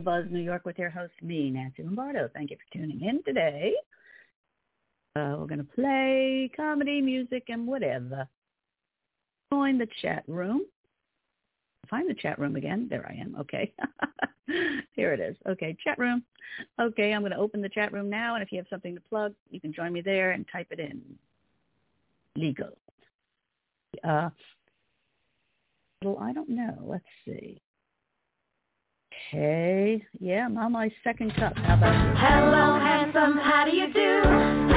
The Buzz New York with your host, me, Nancy Lombardo. Thank you for tuning in today. Uh, we're going to play comedy, music, and whatever. Join the chat room. Find the chat room again. There I am. Okay. Here it is. Okay, chat room. Okay, I'm going to open the chat room now, and if you have something to plug, you can join me there and type it in. Legal. Uh, I don't know. Let's see. Okay. Yeah, I'm on my second cup. How about you? Hello, handsome, how do you do?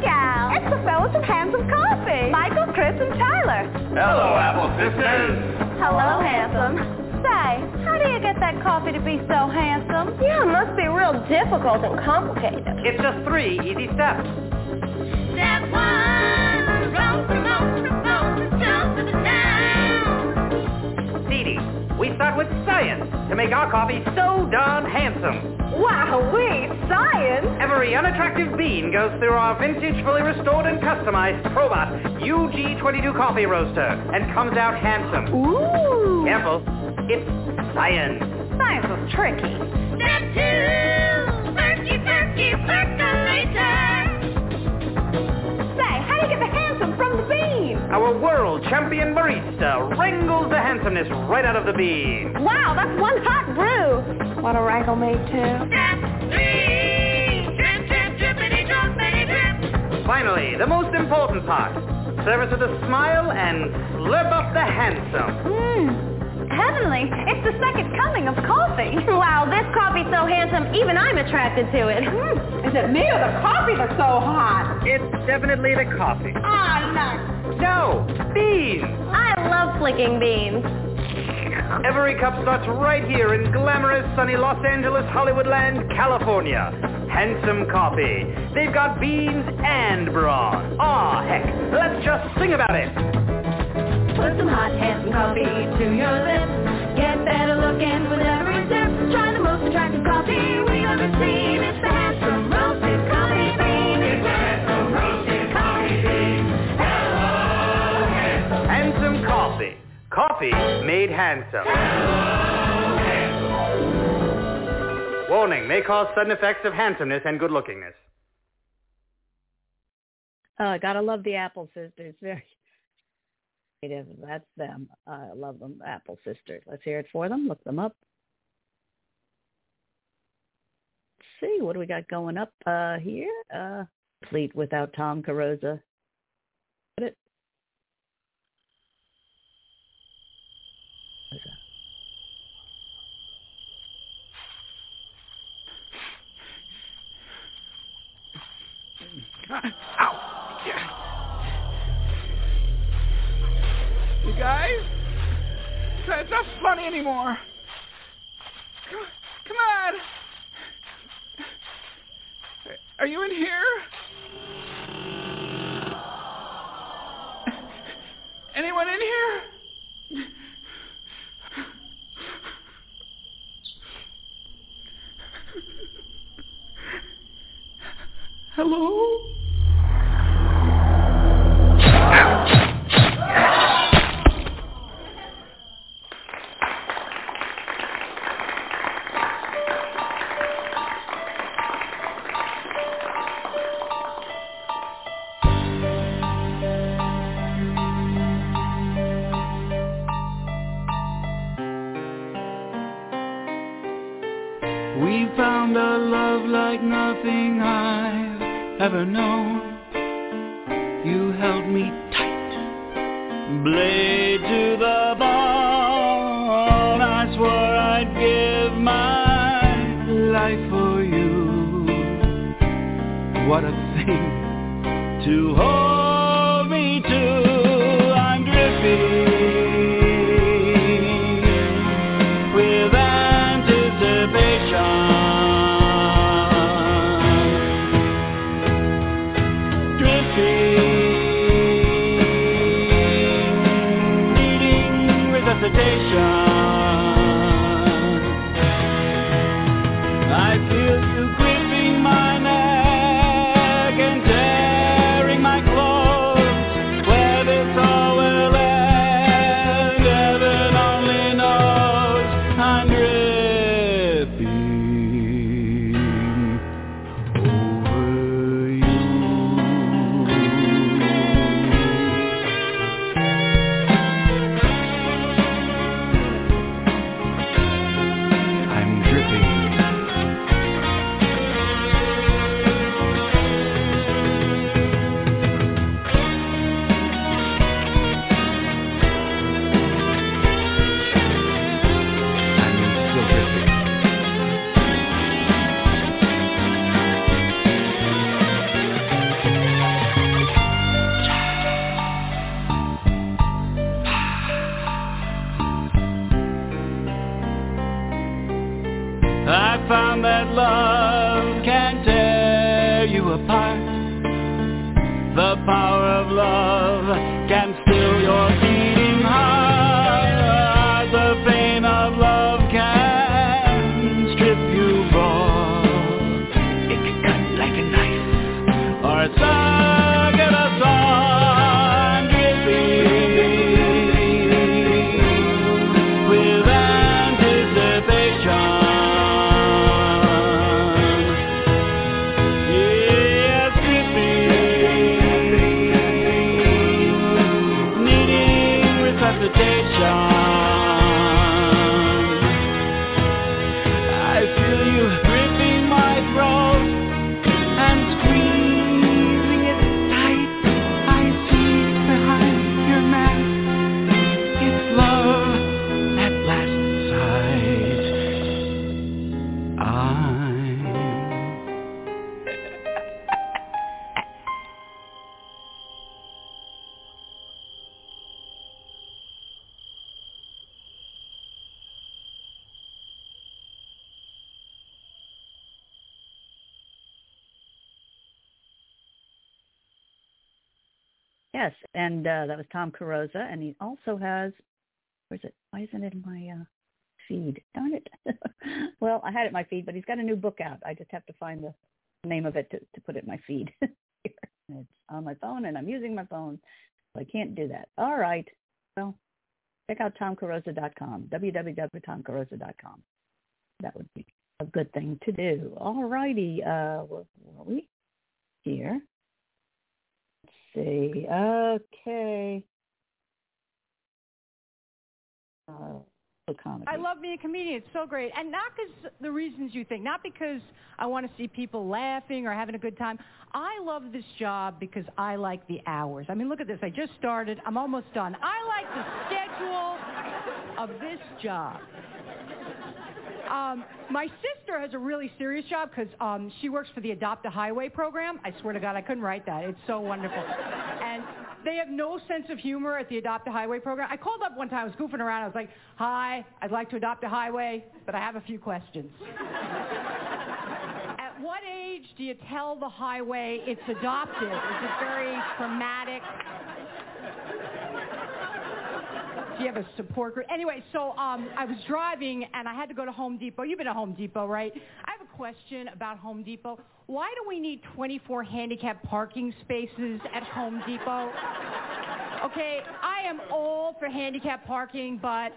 Hey, look! It's the fellas of Handsome Coffee. Michael, Chris, and Tyler. Hello, Apple Sisters. Hello, handsome. Say, how do you get that coffee to be so handsome? Yeah, it must be real difficult and complicated. It's just three easy steps. Step one, roast, promote, promote, start with science to make our coffee so darn handsome. Wow, we science! Every unattractive bean goes through our vintage, fully restored and customized Probat UG22 coffee roaster and comes out handsome. Ooh! Careful, it's science. Science was tricky. Step two, perky, perky, percolator. Our world champion barista wrangles the handsomeness right out of the bean. Wow, that's one hot brew. What a wrangle made too. Step three, drip, drip, drippity, droppity, drip. Finally, the most important part. Serve it with a smile and slurp up the handsome. Mmm. Heavenly. It's the second coming of coffee. Wow, this coffee's so handsome, even I'm attracted to it. Is it me or the coffee that's so hot? It's definitely the coffee. Ah, nuts. No, beans. I love flicking beans. Every cup starts right here in glamorous sunny Los Angeles, Hollywoodland, California. Handsome coffee. They've got beans and brawn. Aw, heck, let's just sing about it. Put some hot handsome coffee to your lips. Get better looking with every sip. Try the most attractive coffee we've ever seen. Made handsome. Warning, may cause sudden effects of handsomeness and good-lookingness. Uh, gotta love the Apple Sisters. Very creative. That's them. I love them, Apple Sisters. Let's hear it for them. Look them up. Let's see what do we got going up uh, here. Uh, complete without Tom Carosa. Put it. Ow! Yeah. You guys? That's not funny anymore. Come, come on. Are you in here? Anyone in here? Hello? What a thing to hold Yes, and uh, that was Tom Carosa, and he also has. Where's it? Why isn't it in my uh, feed? Darn it! well, I had it in my feed, but he's got a new book out. I just have to find the name of it to, to put it in my feed. it's on my phone, and I'm using my phone, so I can't do that. All right. Well, check out tomcarosa.com. www.tomcarosa.com. That would be a good thing to do. All righty. Uh, where were we? Here see. Okay. Uh. I love being a comedian. It's so great. And not because the reasons you think, not because I want to see people laughing or having a good time. I love this job because I like the hours. I mean, look at this. I just started. I'm almost done. I like the schedule of this job. Um, my sister has a really serious job because um, she works for the Adopt a Highway program. I swear to God, I couldn't write that. It's so wonderful. And they have no sense of humor at the Adopt a Highway program. I called up one time. I was goofing around. I was like, "Hi, I'd like to adopt a highway, but I have a few questions." at what age do you tell the highway it's adopted? Is it very traumatic? Do you have a support group? Anyway, so um, I was driving and I had to go to Home Depot. You've been to Home Depot, right? I have a question about Home Depot. Why do we need 24 handicap parking spaces at Home Depot? Okay, I am all for handicap parking, but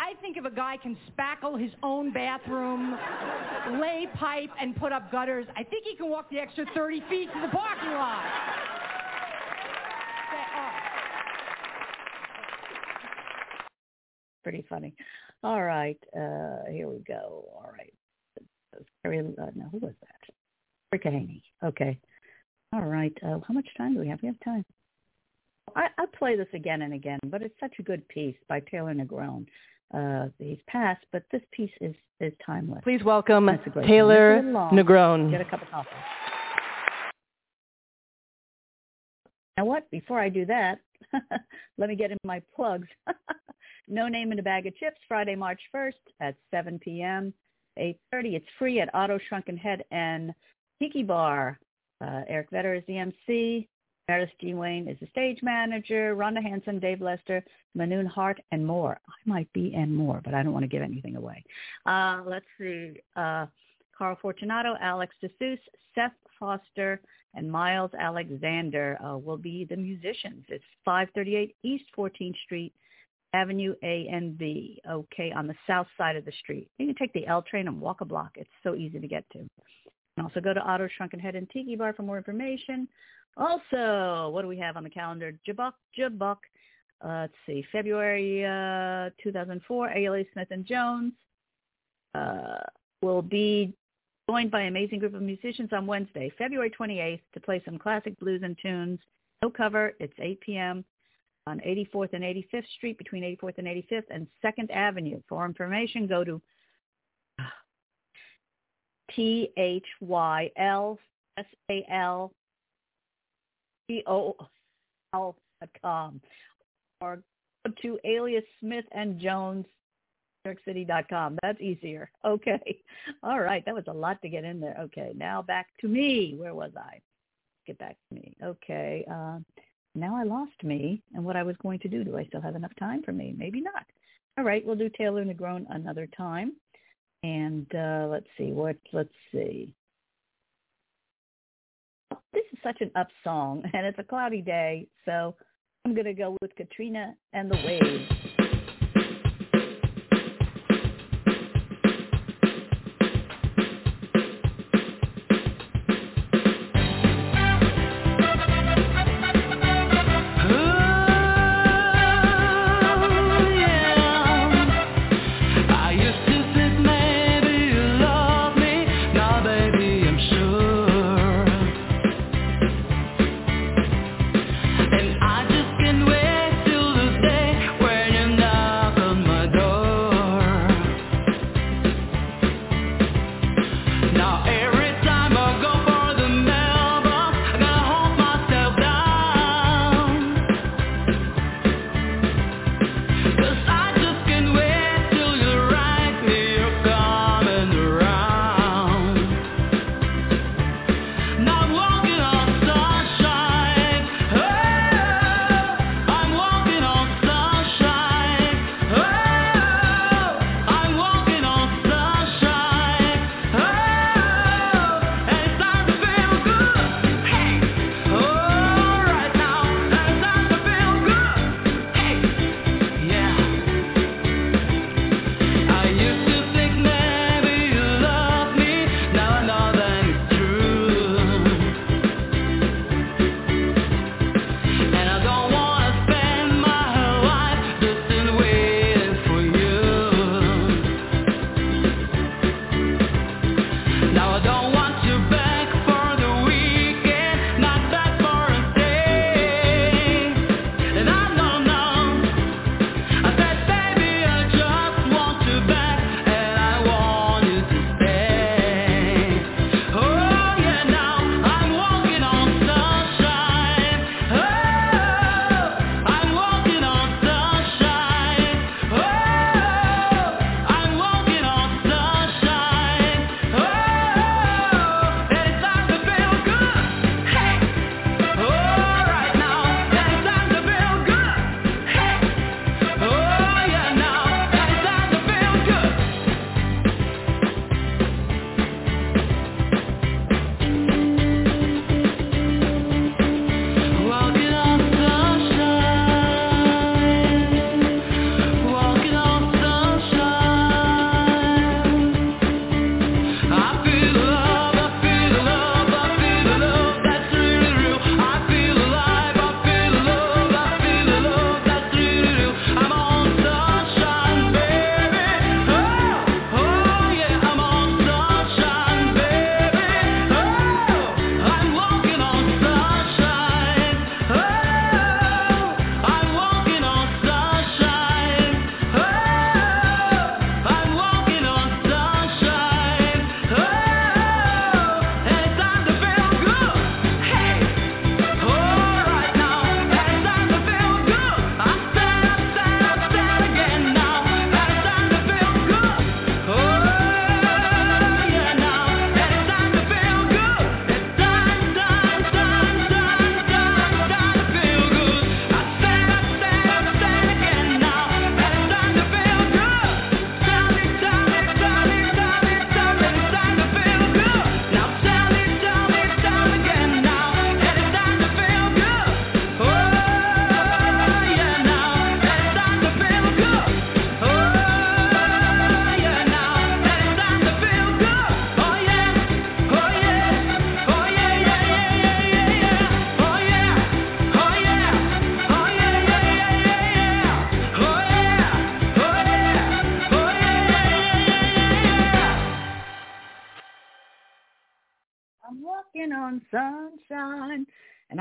I think if a guy can spackle his own bathroom, lay pipe, and put up gutters, I think he can walk the extra 30 feet to the parking lot. Say, oh. Pretty funny. All right, uh, here we go. All right. Carrie, uh, no, who was that? Rick Haney. Okay. All right. Uh, how much time do we have? We have time. I, I play this again and again, but it's such a good piece by Taylor Negron. Uh, he's passed, but this piece is is timeless. Please welcome That's a great Taylor one. It's a little long. Negron. Get a cup of coffee. Now what? Before I do that, let me get in my plugs. no Name in a Bag of Chips, Friday, March 1st at 7 p.m., 8.30. It's free at Otto Shrunken Head and Tiki Bar. Uh, Eric Vetter is the MC. Meredith G. Wayne is the stage manager. Rhonda Hanson, Dave Lester, Manoon Hart, and more. I might be and more, but I don't want to give anything away. Uh, let's see. Uh, Carl Fortunato, Alex DeSuze, Seth Foster, and Miles Alexander uh, will be the musicians. It's 538 East 14th Street, Avenue A and B, okay, on the south side of the street. You can take the L train and walk a block. It's so easy to get to. And also go to Otto Shrunken Head and Tiki Bar for more information. Also, what do we have on the calendar? Jabuk, Jabuk. Uh, let's see, February uh, 2004, Ailey Smith and Jones uh, will be joined by an amazing group of musicians on Wednesday, February 28th, to play some classic blues and tunes. No cover. It's 8 p.m. on 84th and 85th Street between 84th and 85th and 2nd Avenue. For information, go to T H Y L S A L T O L dot com or go to alias Smith and Jones NewYorkCity.com. That's easier. Okay. All right. That was a lot to get in there. Okay. Now back to me. Where was I? Get back to me. Okay. Uh, now I lost me and what I was going to do. Do I still have enough time for me? Maybe not. All right. We'll do Taylor Negron another time. And uh, let's see. What? Let's see. This is such an up song, and it's a cloudy day, so I'm going to go with Katrina and the Waves.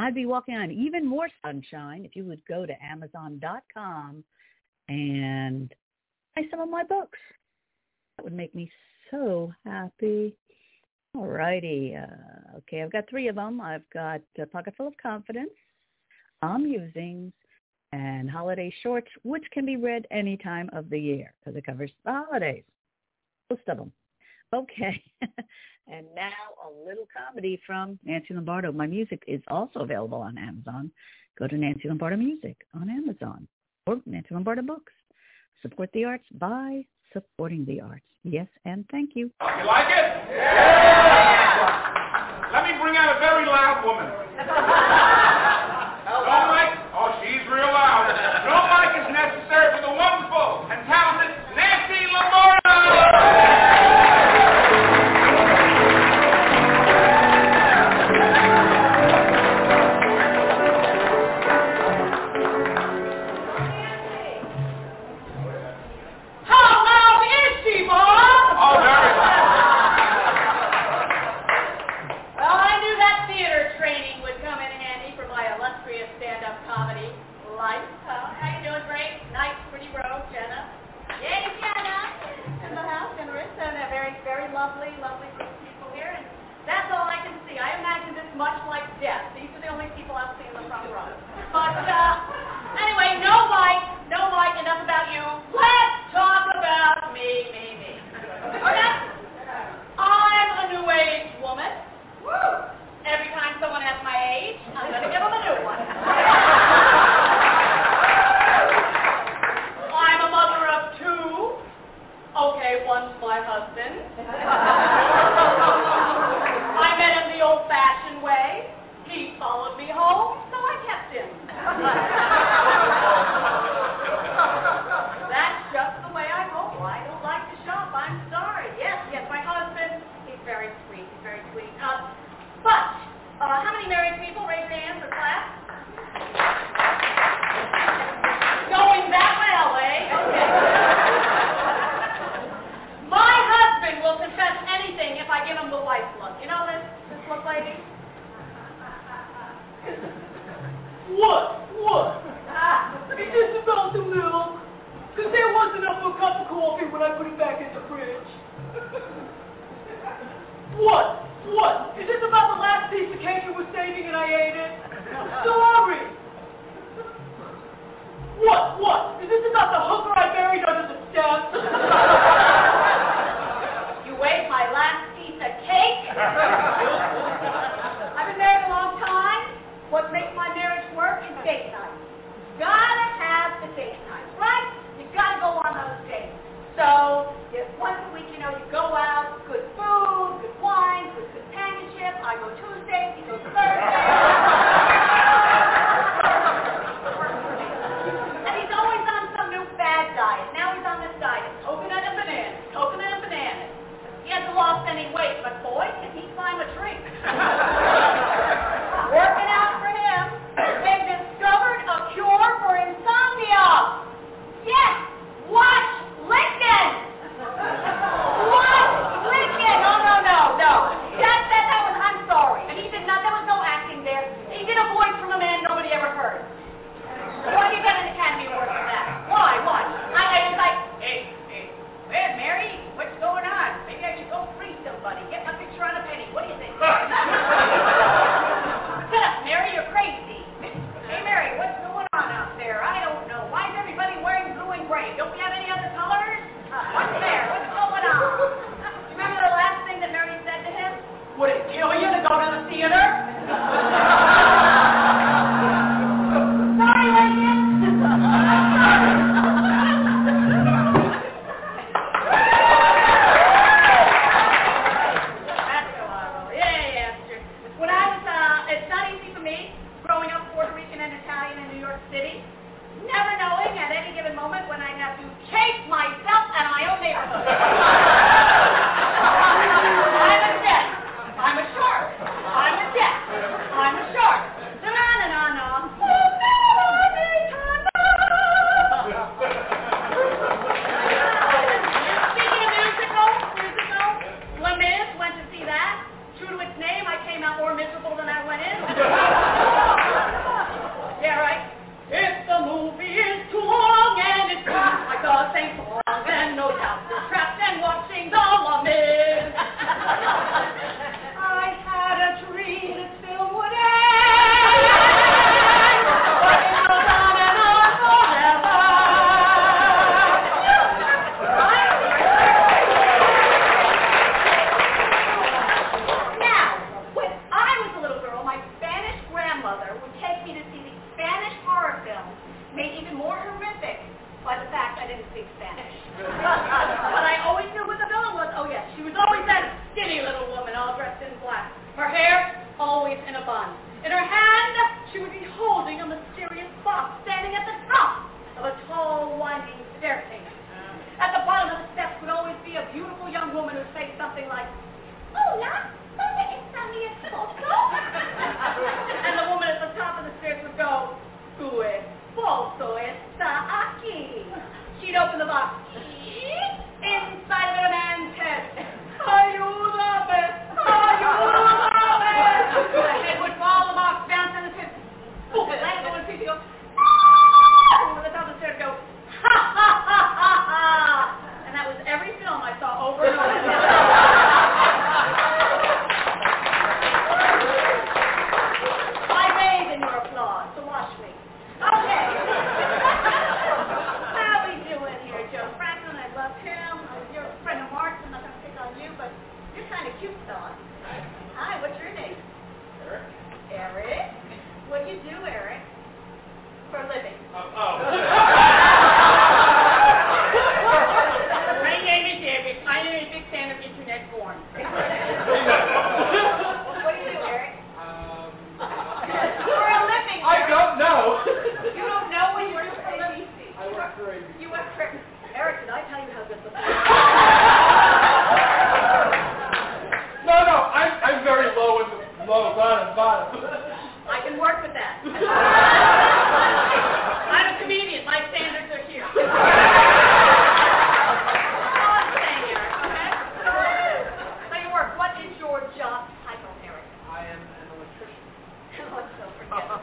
I'd be walking on even more sunshine if you would go to Amazon.com and buy some of my books. That would make me so happy. All righty. Uh, okay, I've got three of them. I've got a Pocket Full of Confidence, I'm using, and Holiday Shorts, which can be read any time of the year because it covers the holidays. Most of them. Okay. and now a little comedy from Nancy Lombardo. My music is also available on Amazon. Go to Nancy Lombardo Music on Amazon or Nancy Lombardo Books. Support the arts by supporting the arts. Yes, and thank you. Oh, you like it? Yeah! Let me bring out a very loud woman. Don't like? Oh, she's real loud. Don't like is necessary for the wonderful and talented.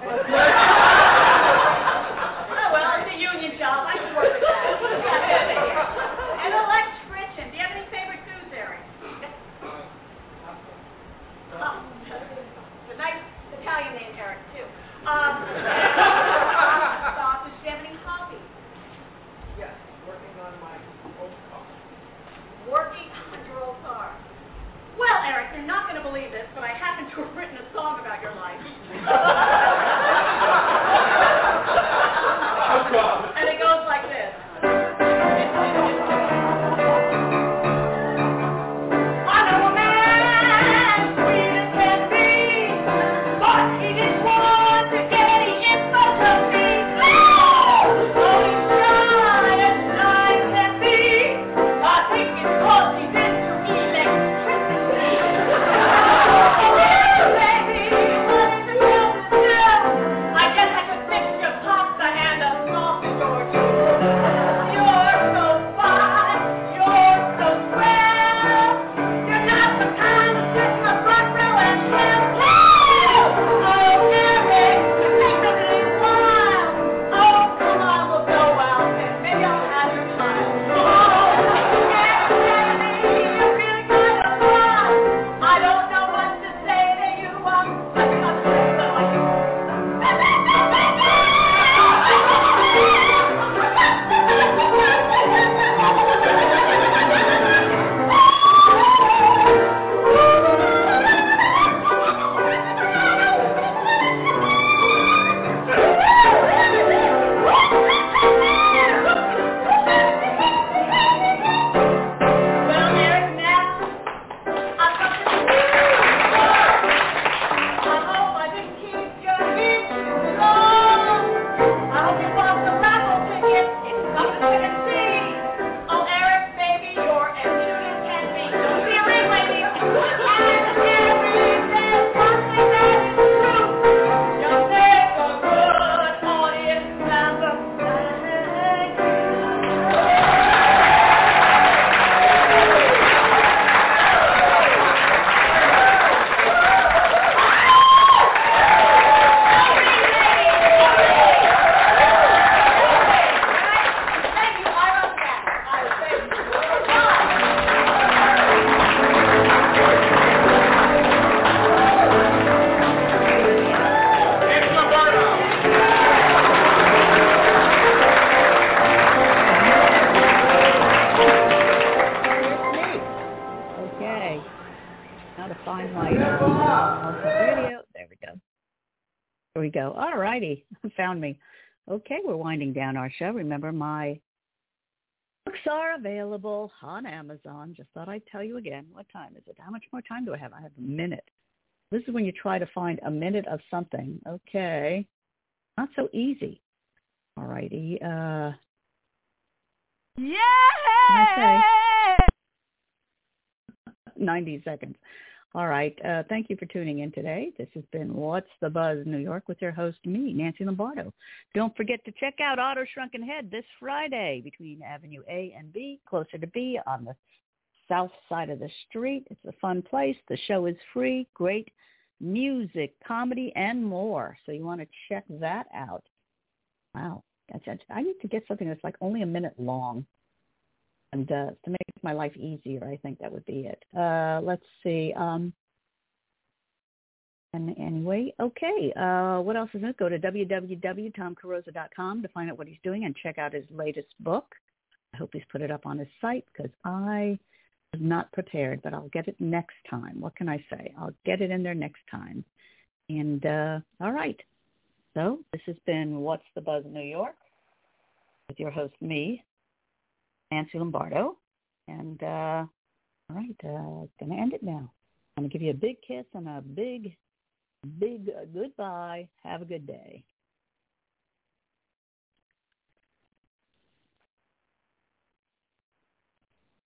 Yeah. We go. All righty. Found me. Okay, we're winding down our show. Remember, my books are available on Amazon. Just thought I'd tell you again. What time is it? How much more time do I have? I have a minute. This is when you try to find a minute of something. Okay. Not so easy. All righty. Uh, Yeah! 90 seconds. All right. Uh, thank you for tuning in today. This has been What's the Buzz New York with your host, me, Nancy Lombardo. Don't forget to check out Otto Shrunken Head this Friday between Avenue A and B, closer to B on the south side of the street. It's a fun place. The show is free. Great music, comedy, and more. So you want to check that out. Wow. I need to get something that's like only a minute long. And uh, to make my life easier, I think that would be it. Uh, let's see. Um, and anyway, okay. Uh, what else is it? Go to www.tomcarosa.com to find out what he's doing and check out his latest book. I hope he's put it up on his site because I was not prepared, but I'll get it next time. What can I say? I'll get it in there next time. And uh, all right. So this has been What's the Buzz New York with your host, me, Nancy Lombardo. And uh, all right, uh, to end it now. I'm to give you a big kiss and a big, big uh, goodbye. Have a good day.